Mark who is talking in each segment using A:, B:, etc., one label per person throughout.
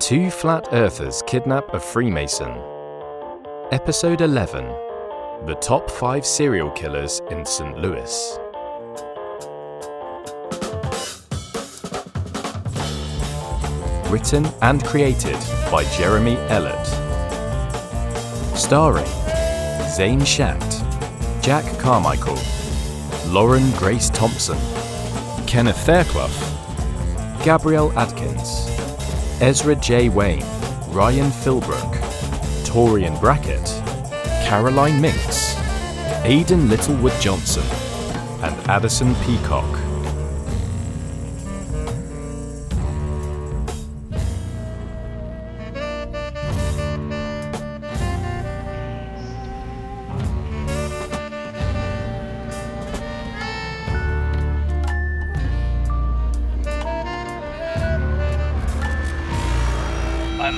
A: Two Flat Earthers Kidnap a Freemason. Episode 11 The Top 5 Serial Killers in St. Louis. Written and created by Jeremy Ellett. Starring Zane Schacht, Jack Carmichael, Lauren Grace Thompson, Kenneth Fairclough, Gabrielle Atkins, Ezra J. Wayne, Ryan Philbrook, Torian Brackett, Caroline Minks, Aidan Littlewood Johnson, and Addison Peacock.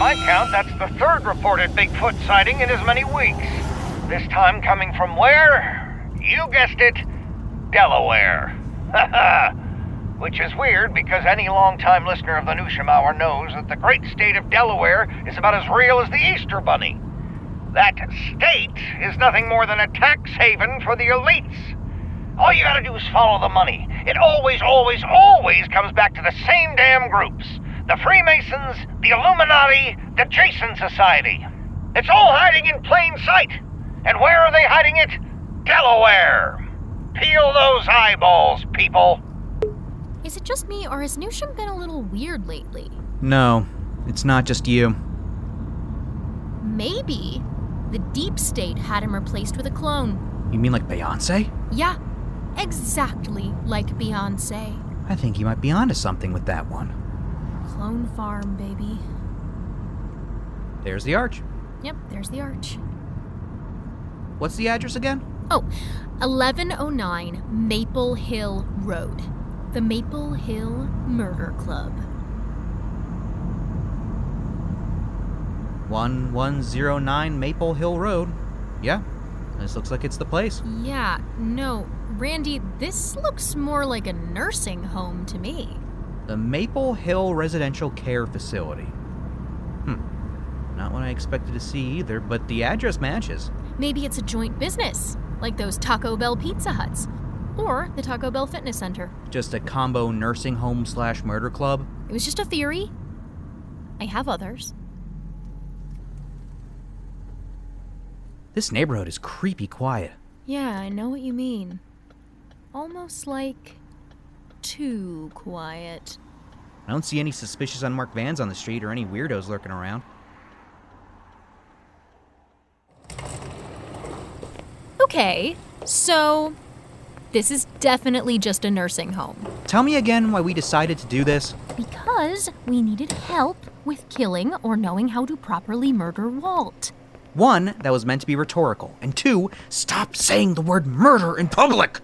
B: My count, that's the third reported Bigfoot sighting in as many weeks. This time coming from where? You guessed it, Delaware. Ha ha! Which is weird because any longtime listener of the Newsham Hour knows that the great state of Delaware is about as real as the Easter Bunny. That state is nothing more than a tax haven for the elites. All you gotta do is follow the money. It always, always, always comes back to the same damn groups the Freemasons, the Illuminati, the Jason Society. It's all hiding in plain sight. And where are they hiding it? Delaware. Peel those eyeballs, people.
C: Is it just me, or has Newsham been a little weird lately?
D: No, it's not just you.
C: Maybe the deep state had him replaced with a clone.
D: You mean like Beyonce?
C: Yeah, exactly like Beyonce.
D: I think you might be onto something with that one.
C: Clone farm, baby.
D: There's the arch.
C: Yep, there's the arch.
D: What's the address again?
C: Oh, 1109 Maple Hill Road. The Maple Hill Murder Club.
D: 1109 Maple Hill Road. Yeah, this looks like it's the place.
C: Yeah, no, Randy, this looks more like a nursing home to me.
D: The Maple Hill Residential Care Facility. Hmm. Not what I expected to see either, but the address matches.
C: Maybe it's a joint business, like those Taco Bell Pizza Huts. Or the Taco Bell Fitness Center.
D: Just a combo nursing home slash murder club.
C: It was just a theory. I have others.
D: This neighborhood is creepy quiet.
C: Yeah, I know what you mean. Almost like too quiet.
D: I don't see any suspicious unmarked vans on the street or any weirdos lurking around.
C: Okay, so this is definitely just a nursing home.
D: Tell me again why we decided to do this.
C: Because we needed help with killing or knowing how to properly murder Walt.
D: One, that was meant to be rhetorical, and two, stop saying the word murder in public.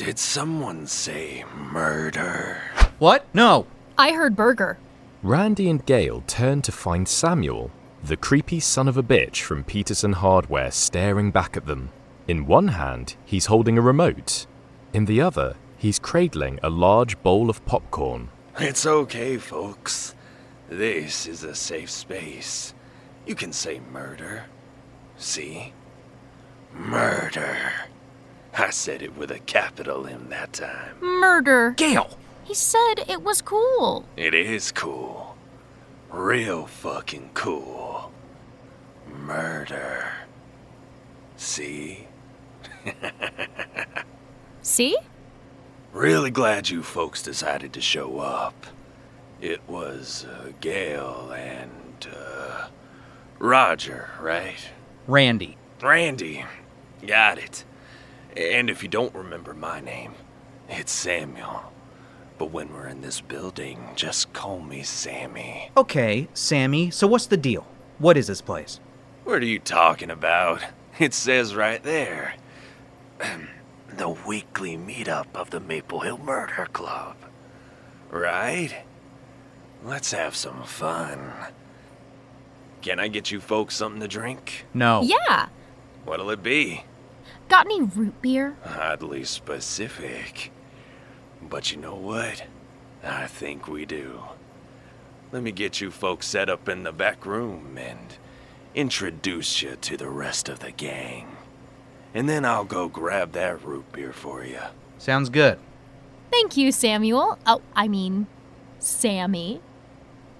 E: Did someone say murder?
D: What? No.
C: I heard burger.
A: Randy and Gail turn to find Samuel, the creepy son of a bitch from Peterson Hardware, staring back at them. In one hand, he's holding a remote. In the other, he's cradling a large bowl of popcorn.
E: It's okay, folks. This is a safe space. You can say murder. See? Murder. I said it with a capital M that time.
C: Murder.
D: Gail!
C: He said it was cool.
E: It is cool. Real fucking cool. Murder. See?
C: See?
E: Really glad you folks decided to show up. It was uh, Gail and uh, Roger, right?
D: Randy.
E: Randy. Got it. And if you don't remember my name, it's Samuel. But when we're in this building, just call me Sammy.
D: Okay, Sammy, so what's the deal? What is this place?
E: What are you talking about? It says right there. the weekly meetup of the Maple Hill Murder Club. Right? Let's have some fun. Can I get you folks something to drink?
D: No.
C: Yeah.
E: What'll it be?
C: Got any root beer?
E: Oddly specific. But you know what? I think we do. let me get you folks set up in the back room and introduce you to the rest of the gang. And then I'll go grab that root beer for you.
D: Sounds good.
C: Thank you, Samuel. Oh, I mean, Sammy.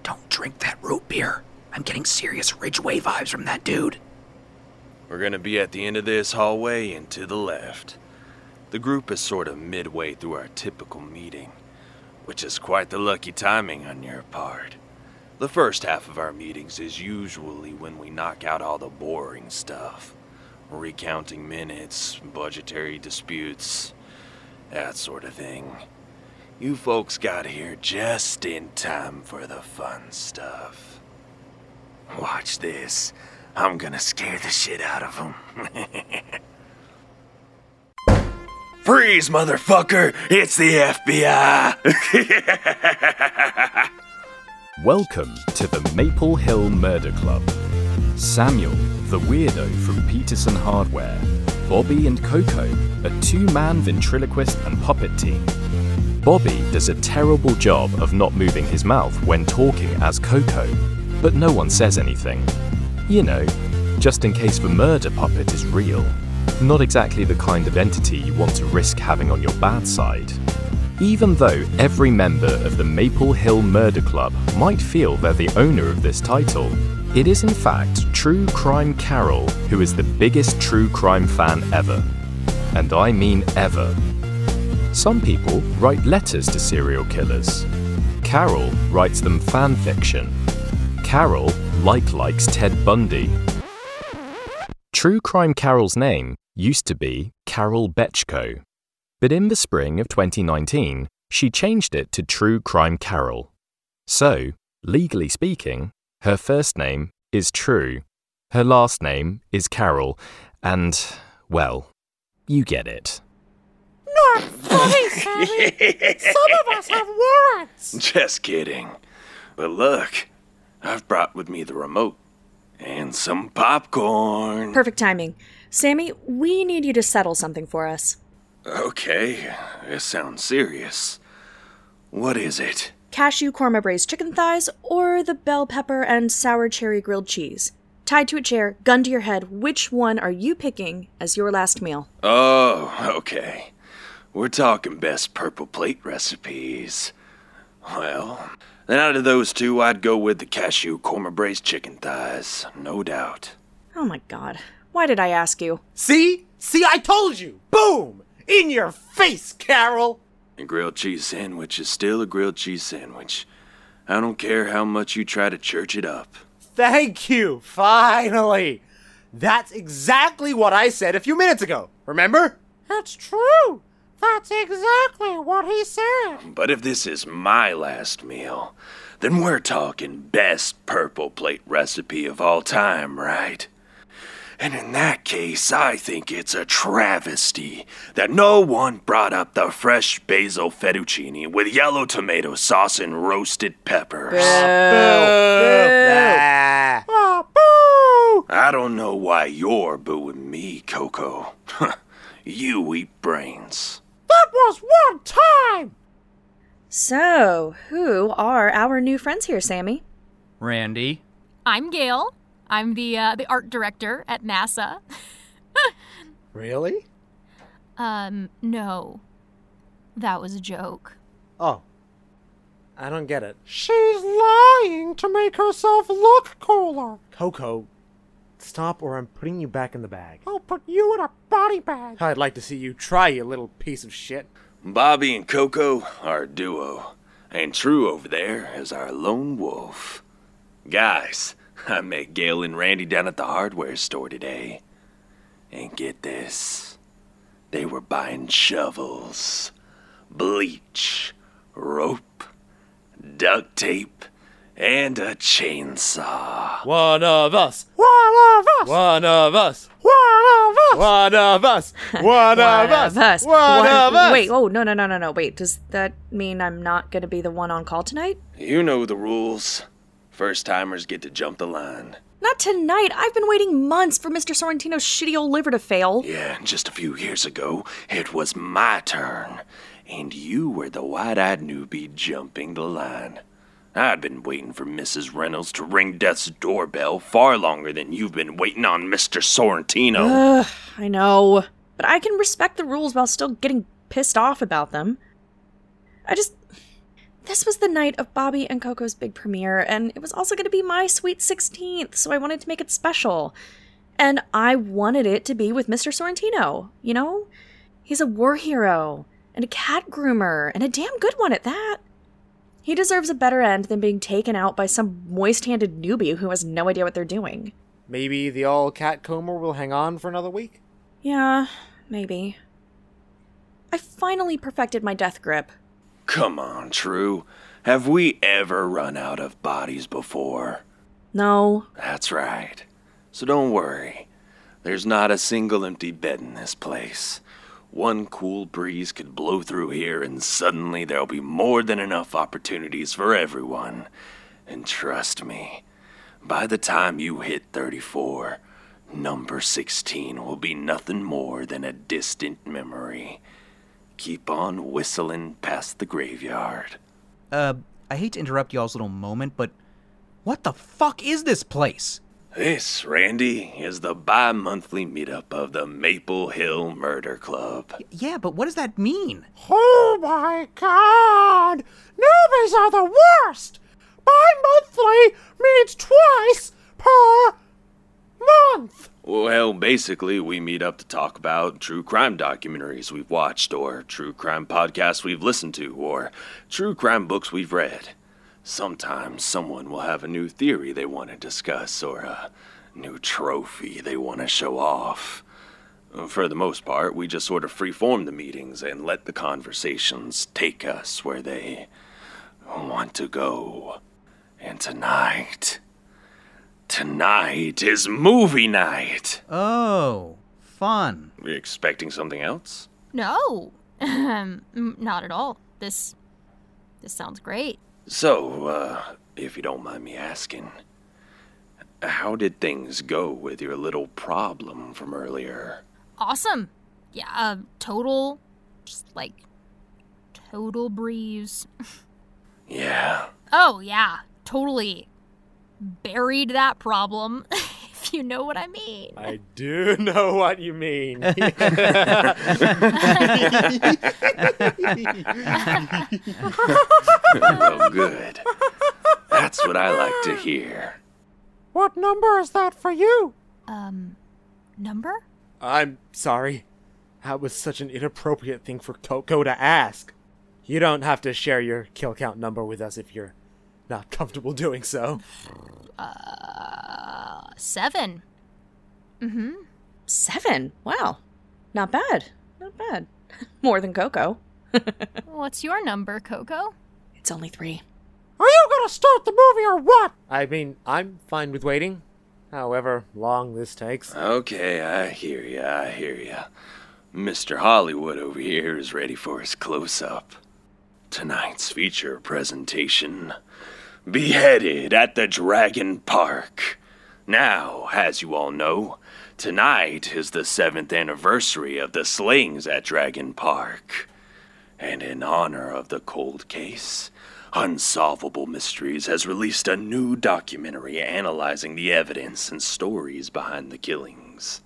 F: Don't drink that root beer. I'm getting serious Ridgway vibes from that dude.
E: We're gonna be at the end of this hallway and to the left. The group is sort of midway through our typical meeting, which is quite the lucky timing on your part. The first half of our meetings is usually when we knock out all the boring stuff recounting minutes, budgetary disputes, that sort of thing. You folks got here just in time for the fun stuff. Watch this. I'm gonna scare the shit out of him. Freeze, motherfucker! It's the FBI!
A: Welcome to the Maple Hill Murder Club. Samuel, the weirdo from Peterson Hardware, Bobby and Coco, a two man ventriloquist and puppet team. Bobby does a terrible job of not moving his mouth when talking as Coco, but no one says anything. You know, just in case the murder puppet is real. Not exactly the kind of entity you want to risk having on your bad side. Even though every member of the Maple Hill Murder Club might feel they're the owner of this title, it is in fact True Crime Carol who is the biggest true crime fan ever. And I mean ever. Some people write letters to serial killers. Carol writes them fan fiction. Carol like likes Ted Bundy. True Crime Carol's name used to be Carol Betchko, but in the spring of 2019, she changed it to True Crime Carol. So, legally speaking, her first name is True, her last name is Carol, and, well, you get it.
G: Not funny, Sammy. Some of us have warrants.
E: Just kidding. But look, I've brought with me the remote and some popcorn.
H: Perfect timing. Sammy, we need you to settle something for us.
E: Okay, this sounds serious. What is it?
H: Cashew korma braised chicken thighs or the bell pepper and sour cherry grilled cheese. Tied to a chair, gun to your head, which one are you picking as your last meal?
E: Oh, okay. We're talking best purple plate recipes. Well, then out of those two, I'd go with the cashew korma braised chicken thighs, no doubt.
H: Oh my god. Why did I ask you?
G: See? See, I told you. Boom! In your face, Carol.
E: A grilled cheese sandwich is still a grilled cheese sandwich. I don't care how much you try to church it up.
G: Thank you. Finally. That's exactly what I said a few minutes ago. Remember? That's true. That's exactly what he said.
E: But if this is my last meal, then we're talking best purple plate recipe of all time, right? And in that case, I think it's a travesty that no one brought up the fresh basil fettuccine with yellow tomato sauce and roasted peppers. Boo! Boo!
G: Ah. Oh, boo!
E: I don't know why you're booing me, Coco. you eat brains.
G: That was one time.
H: So, who are our new friends here, Sammy?
D: Randy.
C: I'm Gail. I'm the uh, the art director at NASA.
G: Really?
C: Um, no. That was a joke.
G: Oh. I don't get it. She's lying to make herself look cooler. Coco, stop or I'm putting you back in the bag. I'll put you in a body bag. I'd like to see you try, you little piece of shit.
E: Bobby and Coco are a duo, and True over there is our lone wolf. Guys, I met Gail and Randy down at the hardware store today. And get this they were buying shovels, bleach, rope, duct tape, and a chainsaw.
G: One of us. One of us. One of us. One of us. One of us. One of us. One
H: One-
G: of us.
H: Wait, oh, no, no, no, no, no. Wait, does that mean I'm not going to be the one on call tonight?
E: You know the rules. First timers get to jump the line.
H: Not tonight. I've been waiting months for Mr. Sorrentino's shitty old liver to fail.
E: Yeah, and just a few years ago, it was my turn. And you were the wide eyed newbie jumping the line. I'd been waiting for Mrs. Reynolds to ring Death's doorbell far longer than you've been waiting on Mr. Sorrentino.
H: Ugh, I know. But I can respect the rules while still getting pissed off about them. I just. This was the night of Bobby and Coco's big premiere, and it was also going to be my sweet 16th, so I wanted to make it special. And I wanted it to be with Mr. Sorrentino, you know? He's a war hero, and a cat groomer, and a damn good one at that. He deserves a better end than being taken out by some moist handed newbie who has no idea what they're doing.
G: Maybe the all cat comber will hang on for another week?
H: Yeah, maybe. I finally perfected my death grip.
E: Come on, True. Have we ever run out of bodies before?
H: No.
E: That's right. So don't worry. There's not a single empty bed in this place. One cool breeze could blow through here, and suddenly there'll be more than enough opportunities for everyone. And trust me, by the time you hit 34, number 16 will be nothing more than a distant memory. Keep on whistling past the graveyard.
D: Uh, I hate to interrupt y'all's little moment, but what the fuck is this place?
E: This, Randy, is the bi monthly meetup of the Maple Hill Murder Club.
D: Yeah, but what does that mean?
I: Oh my god! Newbies are the worst! Bi-monthly means twice per month!
E: Well, basically, we meet up to talk about true crime documentaries we've watched, or true crime podcasts we've listened to, or true crime books we've read. Sometimes someone will have a new theory they want to discuss, or a new trophy they want to show off. For the most part, we just sort of freeform the meetings and let the conversations take us where they want to go. And tonight. Tonight is movie night.
D: Oh, fun.
E: You expecting something else?
C: No, not at all. This, this sounds great.
E: So, uh, if you don't mind me asking, how did things go with your little problem from earlier?
C: Awesome. Yeah, uh, total, just like, total breeze.
E: Yeah.
C: Oh, yeah, totally buried that problem, if you know what I mean.
G: I do know what you mean.
E: well, good. That's what I like to hear.
I: What number is that for you?
C: Um, number?
G: I'm sorry. That was such an inappropriate thing for Coco to ask. You don't have to share your kill count number with us if you're not comfortable doing so.
C: Uh, seven. Mm-hmm.
H: Seven? Wow. Not bad. Not bad. More than Coco.
C: What's your number, Coco?
H: It's only three.
I: Are you gonna start the movie or what?
G: I mean, I'm fine with waiting. However long this takes.
E: Okay, I hear ya, I hear ya. Mr. Hollywood over here is ready for his close up. Tonight's feature presentation Beheaded at the Dragon Park. Now, as you all know, tonight is the seventh anniversary of the slayings at Dragon Park. And in honor of the cold case, Unsolvable Mysteries has released a new documentary analyzing the evidence and stories behind the killings.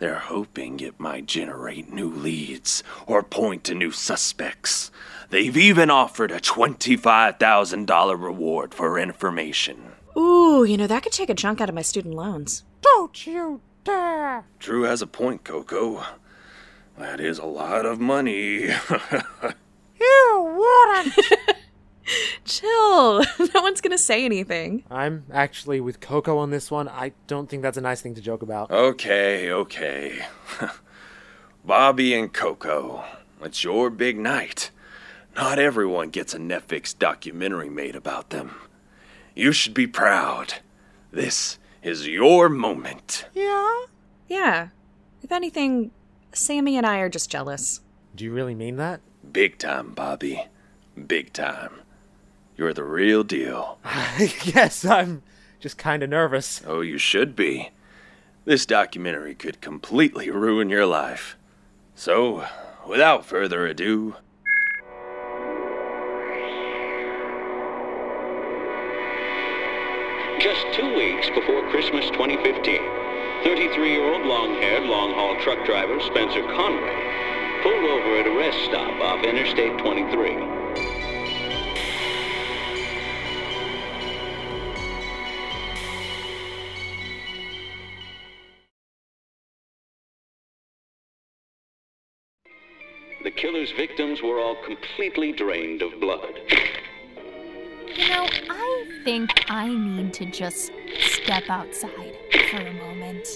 E: They're hoping it might generate new leads or point to new suspects. They've even offered a $25,000 reward for information.
H: Ooh, you know, that could take a chunk out of my student loans.
I: Don't you dare!
E: True has a point, Coco. That is a lot of money.
I: You wouldn't!
H: Chill. no one's gonna say anything.
G: I'm actually with Coco on this one. I don't think that's a nice thing to joke about.
E: okay, okay. Bobby and Coco, it's your big night. Not everyone gets a Netflix documentary made about them. You should be proud. This is your moment.
I: yeah?
H: Yeah. If anything, Sammy and I are just jealous.
G: Do you really mean that?
E: Big time, Bobby. Big time. You're the real deal.
G: yes, I'm just kind of nervous.
E: Oh, you should be. This documentary could completely ruin your life. So, without further ado,
J: Just two weeks before Christmas 2015, 33-year-old long-haired long-haul truck driver Spencer Conway pulled over at a rest stop off Interstate 23. The killer's victims were all completely drained of blood.
C: You know, I think I need to just step outside for a moment.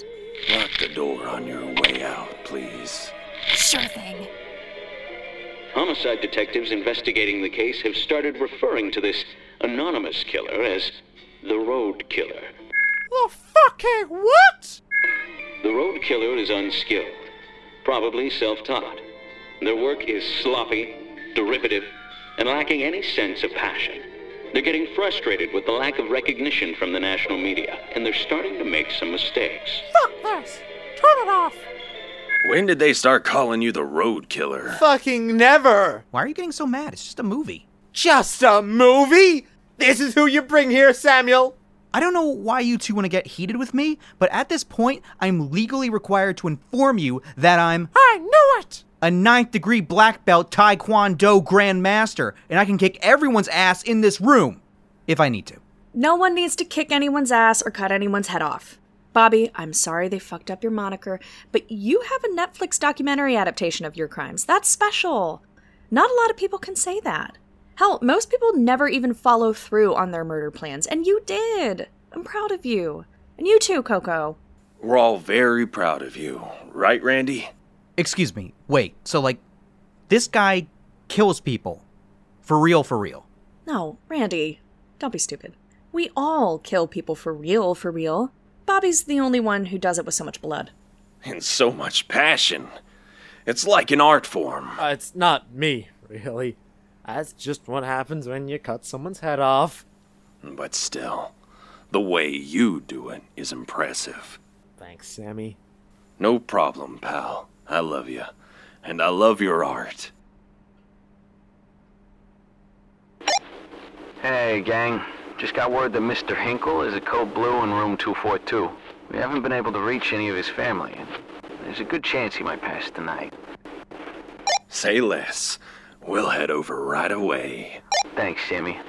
E: Lock the door on your way out, please.
C: Sure thing.
J: Homicide detectives investigating the case have started referring to this anonymous killer as the Road Killer.
I: The fucking what?
J: The Road Killer is unskilled, probably self taught. Their work is sloppy, derivative, and lacking any sense of passion. They're getting frustrated with the lack of recognition from the national media, and they're starting to make some mistakes.
I: Fuck this. Turn it off.
E: When did they start calling you the road killer?
G: Fucking never.
D: Why are you getting so mad? It's just a movie.
G: Just a movie? This is who you bring here, Samuel?
D: I don't know why you two want to get heated with me, but at this point, I'm legally required to inform you that I'm
I: I knew it.
D: A ninth degree black belt Taekwondo grandmaster, and I can kick everyone's ass in this room if I need to.
H: No one needs to kick anyone's ass or cut anyone's head off. Bobby, I'm sorry they fucked up your moniker, but you have a Netflix documentary adaptation of your crimes. That's special. Not a lot of people can say that. Hell, most people never even follow through on their murder plans, and you did. I'm proud of you. And you too, Coco.
E: We're all very proud of you, right, Randy?
D: Excuse me, wait, so like, this guy kills people. For real, for real.
H: No, Randy, don't be stupid. We all kill people for real, for real. Bobby's the only one who does it with so much blood.
E: And so much passion. It's like an art form.
G: Uh, it's not me, really. That's just what happens when you cut someone's head off.
E: But still, the way you do it is impressive.
G: Thanks, Sammy.
E: No problem, pal. I love you. And I love your art.
K: Hey, gang. Just got word that Mr. Hinkle is a code blue in room 242. We haven't been able to reach any of his family, and there's a good chance he might pass tonight.
E: Say less. We'll head over right away.
K: Thanks, Sammy.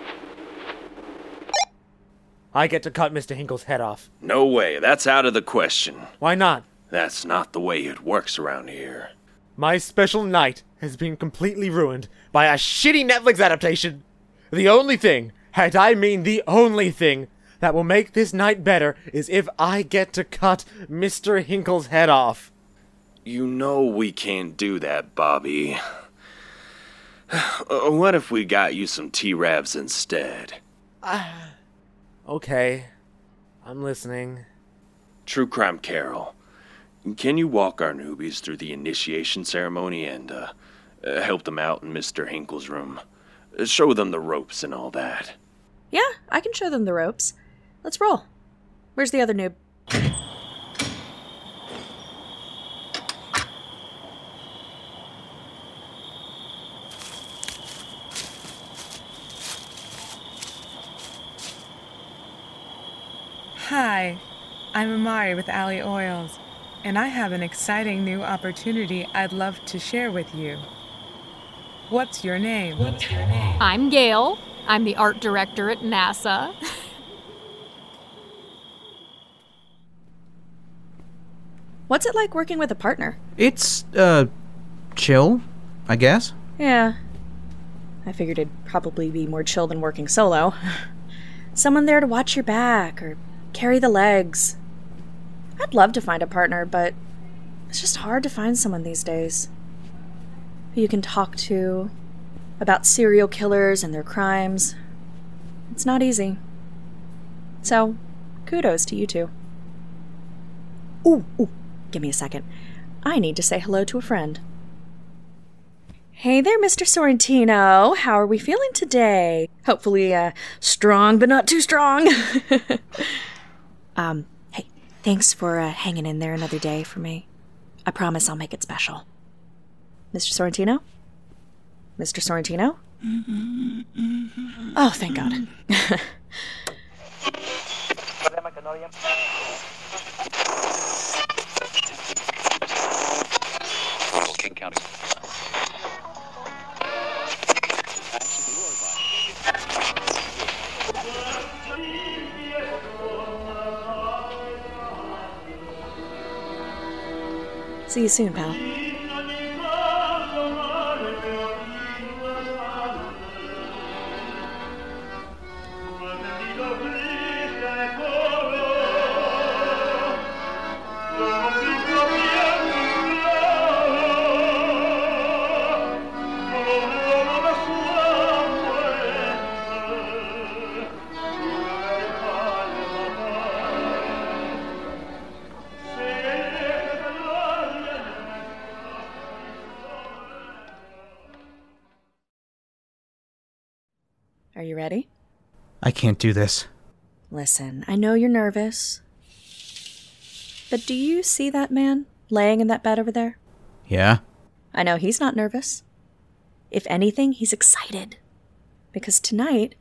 G: I get to cut Mr. Hinkle's head off.
E: No way, that's out of the question.
G: Why not?
E: That's not the way it works around here.
G: My special night has been completely ruined by a shitty Netflix adaptation. The only thing, and I mean the only thing, that will make this night better is if I get to cut Mr. Hinkle's head off.
E: You know we can't do that, Bobby. Uh, what if we got you some T-Ravs instead?
G: Okay, I'm listening.
E: True Crime Carol, can you walk our newbies through the initiation ceremony and uh, uh, help them out in Mr. Hinkle's room? Uh, Show them the ropes and all that.
H: Yeah, I can show them the ropes. Let's roll. Where's the other noob?
L: Hi, I'm Amari with Alley Oils, and I have an exciting new opportunity I'd love to share with you. What's your name? What's your name?
C: I'm Gail. I'm the art director at NASA.
H: What's it like working with a partner?
D: It's, uh, chill, I guess.
H: Yeah. I figured it'd probably be more chill than working solo. Someone there to watch your back or carry the legs. I'd love to find a partner, but it's just hard to find someone these days who you can talk to about serial killers and their crimes. It's not easy. So, kudos to you two. Ooh, ooh, give me a second. I need to say hello to a friend. Hey there, Mr. Sorrentino. How are we feeling today? Hopefully, uh, strong but not too strong. um, thanks for uh, hanging in there another day for me. I promise I'll make it special. Mr. Sorrentino? Mr. Sorrentino? Oh, thank God.
M: King County.
H: See you soon, pal.
D: Can't do this.
H: Listen, I know you're nervous. But do you see that man laying in that bed over there?
D: Yeah?
H: I know he's not nervous. If anything, he's excited. Because tonight,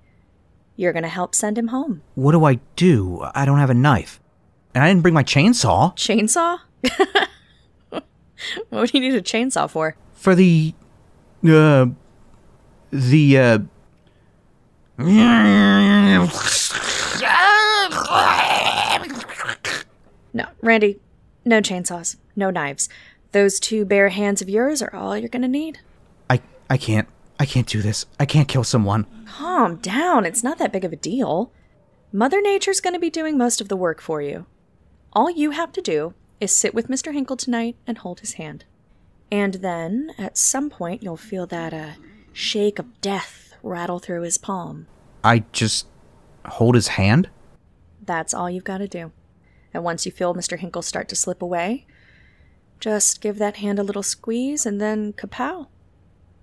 H: you're going to help send him home.
D: What do I do? I don't have a knife. And I didn't bring my chainsaw.
H: Chainsaw? what do you need a chainsaw for?
D: For the. Uh. The, uh.
H: No, Randy, no chainsaws, no knives. Those two bare hands of yours are all you're to need.
D: I, I can't. I can't do this. I can't kill someone.
H: Calm down. It's not that big of a deal. Mother Nature's to be doing most of the work for you. All you have to do is sit with Mr. Hinkle tonight and hold his hand. And then, at some point, you'll feel that uh, shake of death rattle through his palm.
D: I just hold his hand?
H: That's all you've got to do. And once you feel Mr. Hinkle start to slip away, just give that hand a little squeeze and then kapow.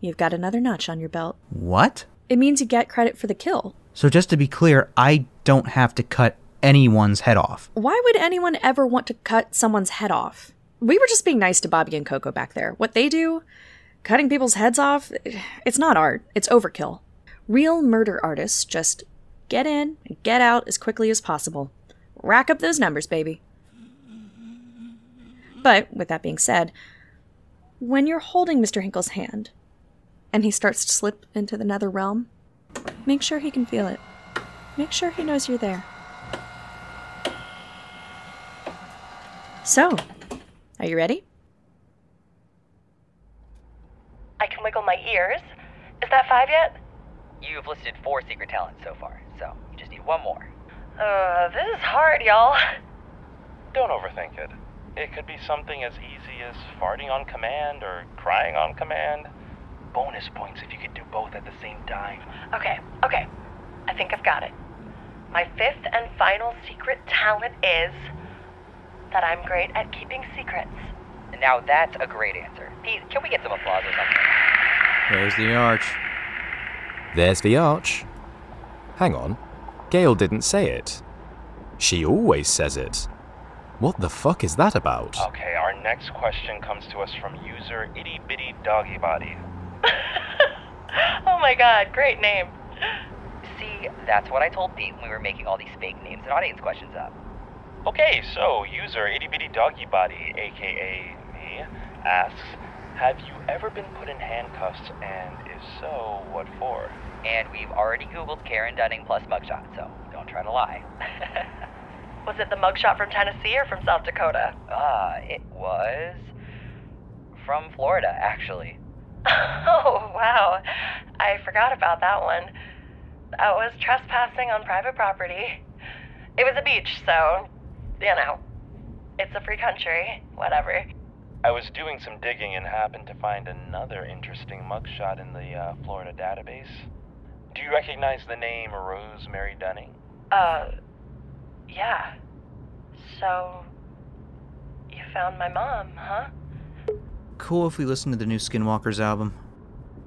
H: You've got another notch on your belt.
D: What?
H: It means you get credit for the kill.
D: So just to be clear, I don't have to cut anyone's head off.
H: Why would anyone ever want to cut someone's head off? We were just being nice to Bobby and Coco back there. What they do, cutting people's heads off, it's not art, it's overkill. Real murder artists just get in and get out as quickly as possible. Rack up those numbers, baby. But with that being said, when you're holding Mr. Hinkle's hand and he starts to slip into the nether realm, make sure he can feel it. Make sure he knows you're there. So, are you ready?
N: I can wiggle my ears. Is that five yet?
O: You've listed four secret talents so far, so you just need one more.
N: Uh, this is hard, y'all.
P: Don't overthink it. It could be something as easy as farting on command or crying on command. Bonus points if you could do both at the same time.
N: Okay, okay. I think I've got it. My fifth and final secret talent is that I'm great at keeping secrets.
O: Now that's a great answer. Pete, can we get some applause or something?
D: There's the arch.
A: There's the arch. Hang on. Gail didn't say it. She always says it. What the fuck is that about?
P: Okay, our next question comes to us from user Itty Bitty Doggy Body.
N: oh my god, great name.
O: See, that's what I told Pete when we were making all these fake names and audience questions up.
P: Okay, so user Itty Bitty Doggy Body, aka me, asks, have you ever been put in handcuffs, and if so, what for?
O: And we've already Googled Karen Dunning plus mugshot, so don't try to lie.
N: Was it the mugshot from Tennessee or from South Dakota?
O: Uh, it was from Florida, actually.
N: Oh, wow. I forgot about that one. That was trespassing on private property. It was a beach, so, you know, it's a free country, whatever.
P: I was doing some digging and happened to find another interesting mugshot in the uh, Florida database. Do you recognize the name Rosemary Dunning?
N: Uh, yeah. So, you found my mom, huh?
D: Cool if we listen to the new Skinwalkers album.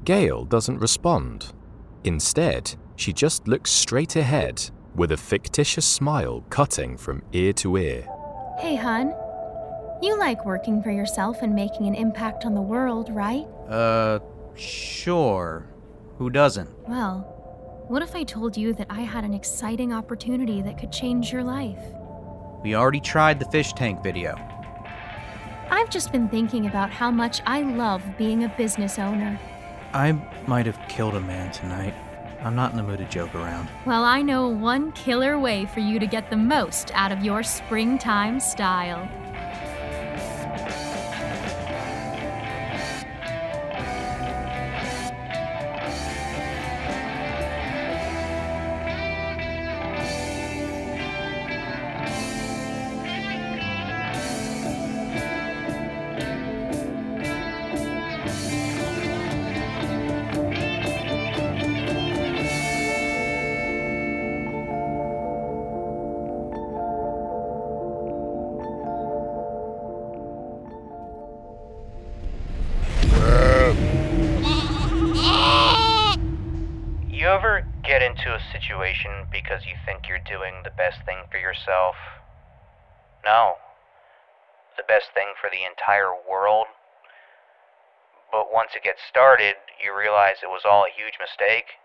A: Gail doesn't respond. Instead, she just looks straight ahead with a fictitious smile cutting from ear to ear.
C: Hey, hun. You like working for yourself and making an impact on the world, right?
D: Uh, sure. Who doesn't?
C: Well, what if I told you that I had an exciting opportunity that could change your life?
D: We already tried the fish tank video.
C: I've just been thinking about how much I love being a business owner.
D: I might have killed a man tonight. I'm not in the mood to joke around.
C: Well, I know one killer way for you to get the most out of your springtime style.
M: Situation because you think you're doing the best thing for yourself? No. The best thing for the entire world? But once it gets started, you realize it was all a huge mistake?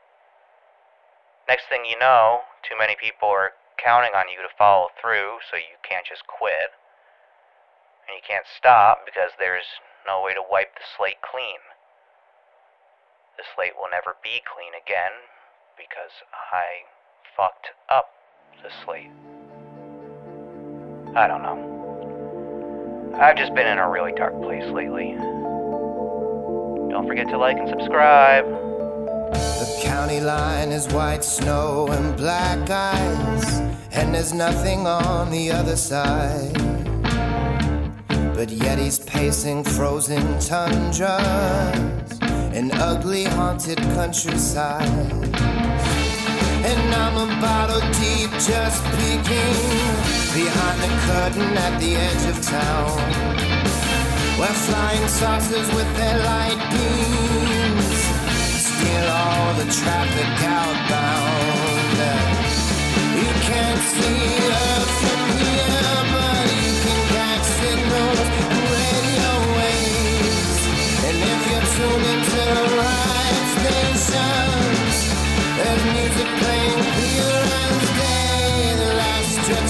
M: Next thing you know, too many people are counting on you to follow through, so you can't just quit. And you can't stop because there's no way to wipe the slate clean. The slate will never be clean again because I fucked up the slate. I don't know. I've just been in a really dark place lately. Don't forget to like and subscribe.
Q: The county line is white snow and black ice, and there's nothing on the other side. But yet he's pacing frozen tundras and ugly haunted countryside. And I'm a bottle deep, just peeking behind the curtain at the edge of town. Where flying saucers with their light beams steal all the traffic outbound. You can't see Earth from here, but you can catch signals and radio waves. And if you're tuned into the right stations, there's music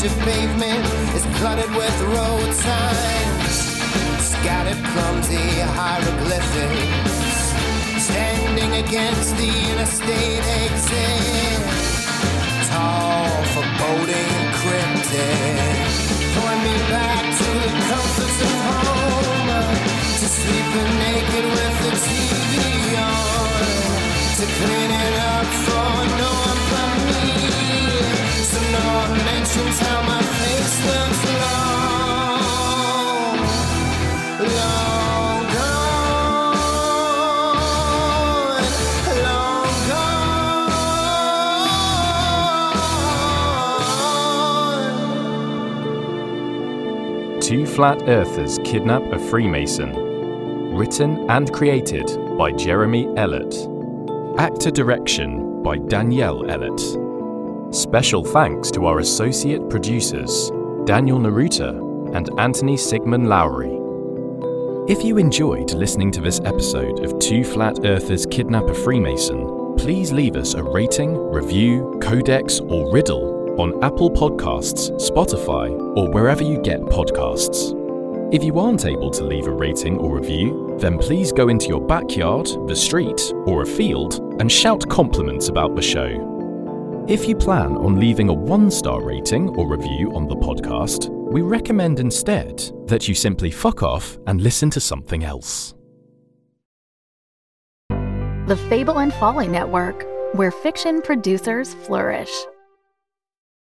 Q: of pavement is cluttered with road signs, scattered clumsy hieroglyphics, standing against the interstate exit. Tall, foreboding, cryptic, point me back to the comforts of home, to sleeping naked with the TV on, to cleaning up for no one but me.
A: Two Flat Earthers Kidnap a Freemason. Written and created by Jeremy Ellett. Actor direction by Danielle Ellett. Special thanks to our associate producers, Daniel Naruta and Anthony Sigmund Lowry. If you enjoyed listening to this episode of Two Flat Earthers Kidnap a Freemason, please leave us a rating, review, codex, or riddle on Apple Podcasts, Spotify, or wherever you get podcasts. If you aren't able to leave a rating or review, then please go into your backyard, the street, or a field and shout compliments about the show. If you plan on leaving a one star rating or review on the podcast, we recommend instead that you simply fuck off and listen to something else.
R: The Fable and Folly Network, where fiction producers flourish.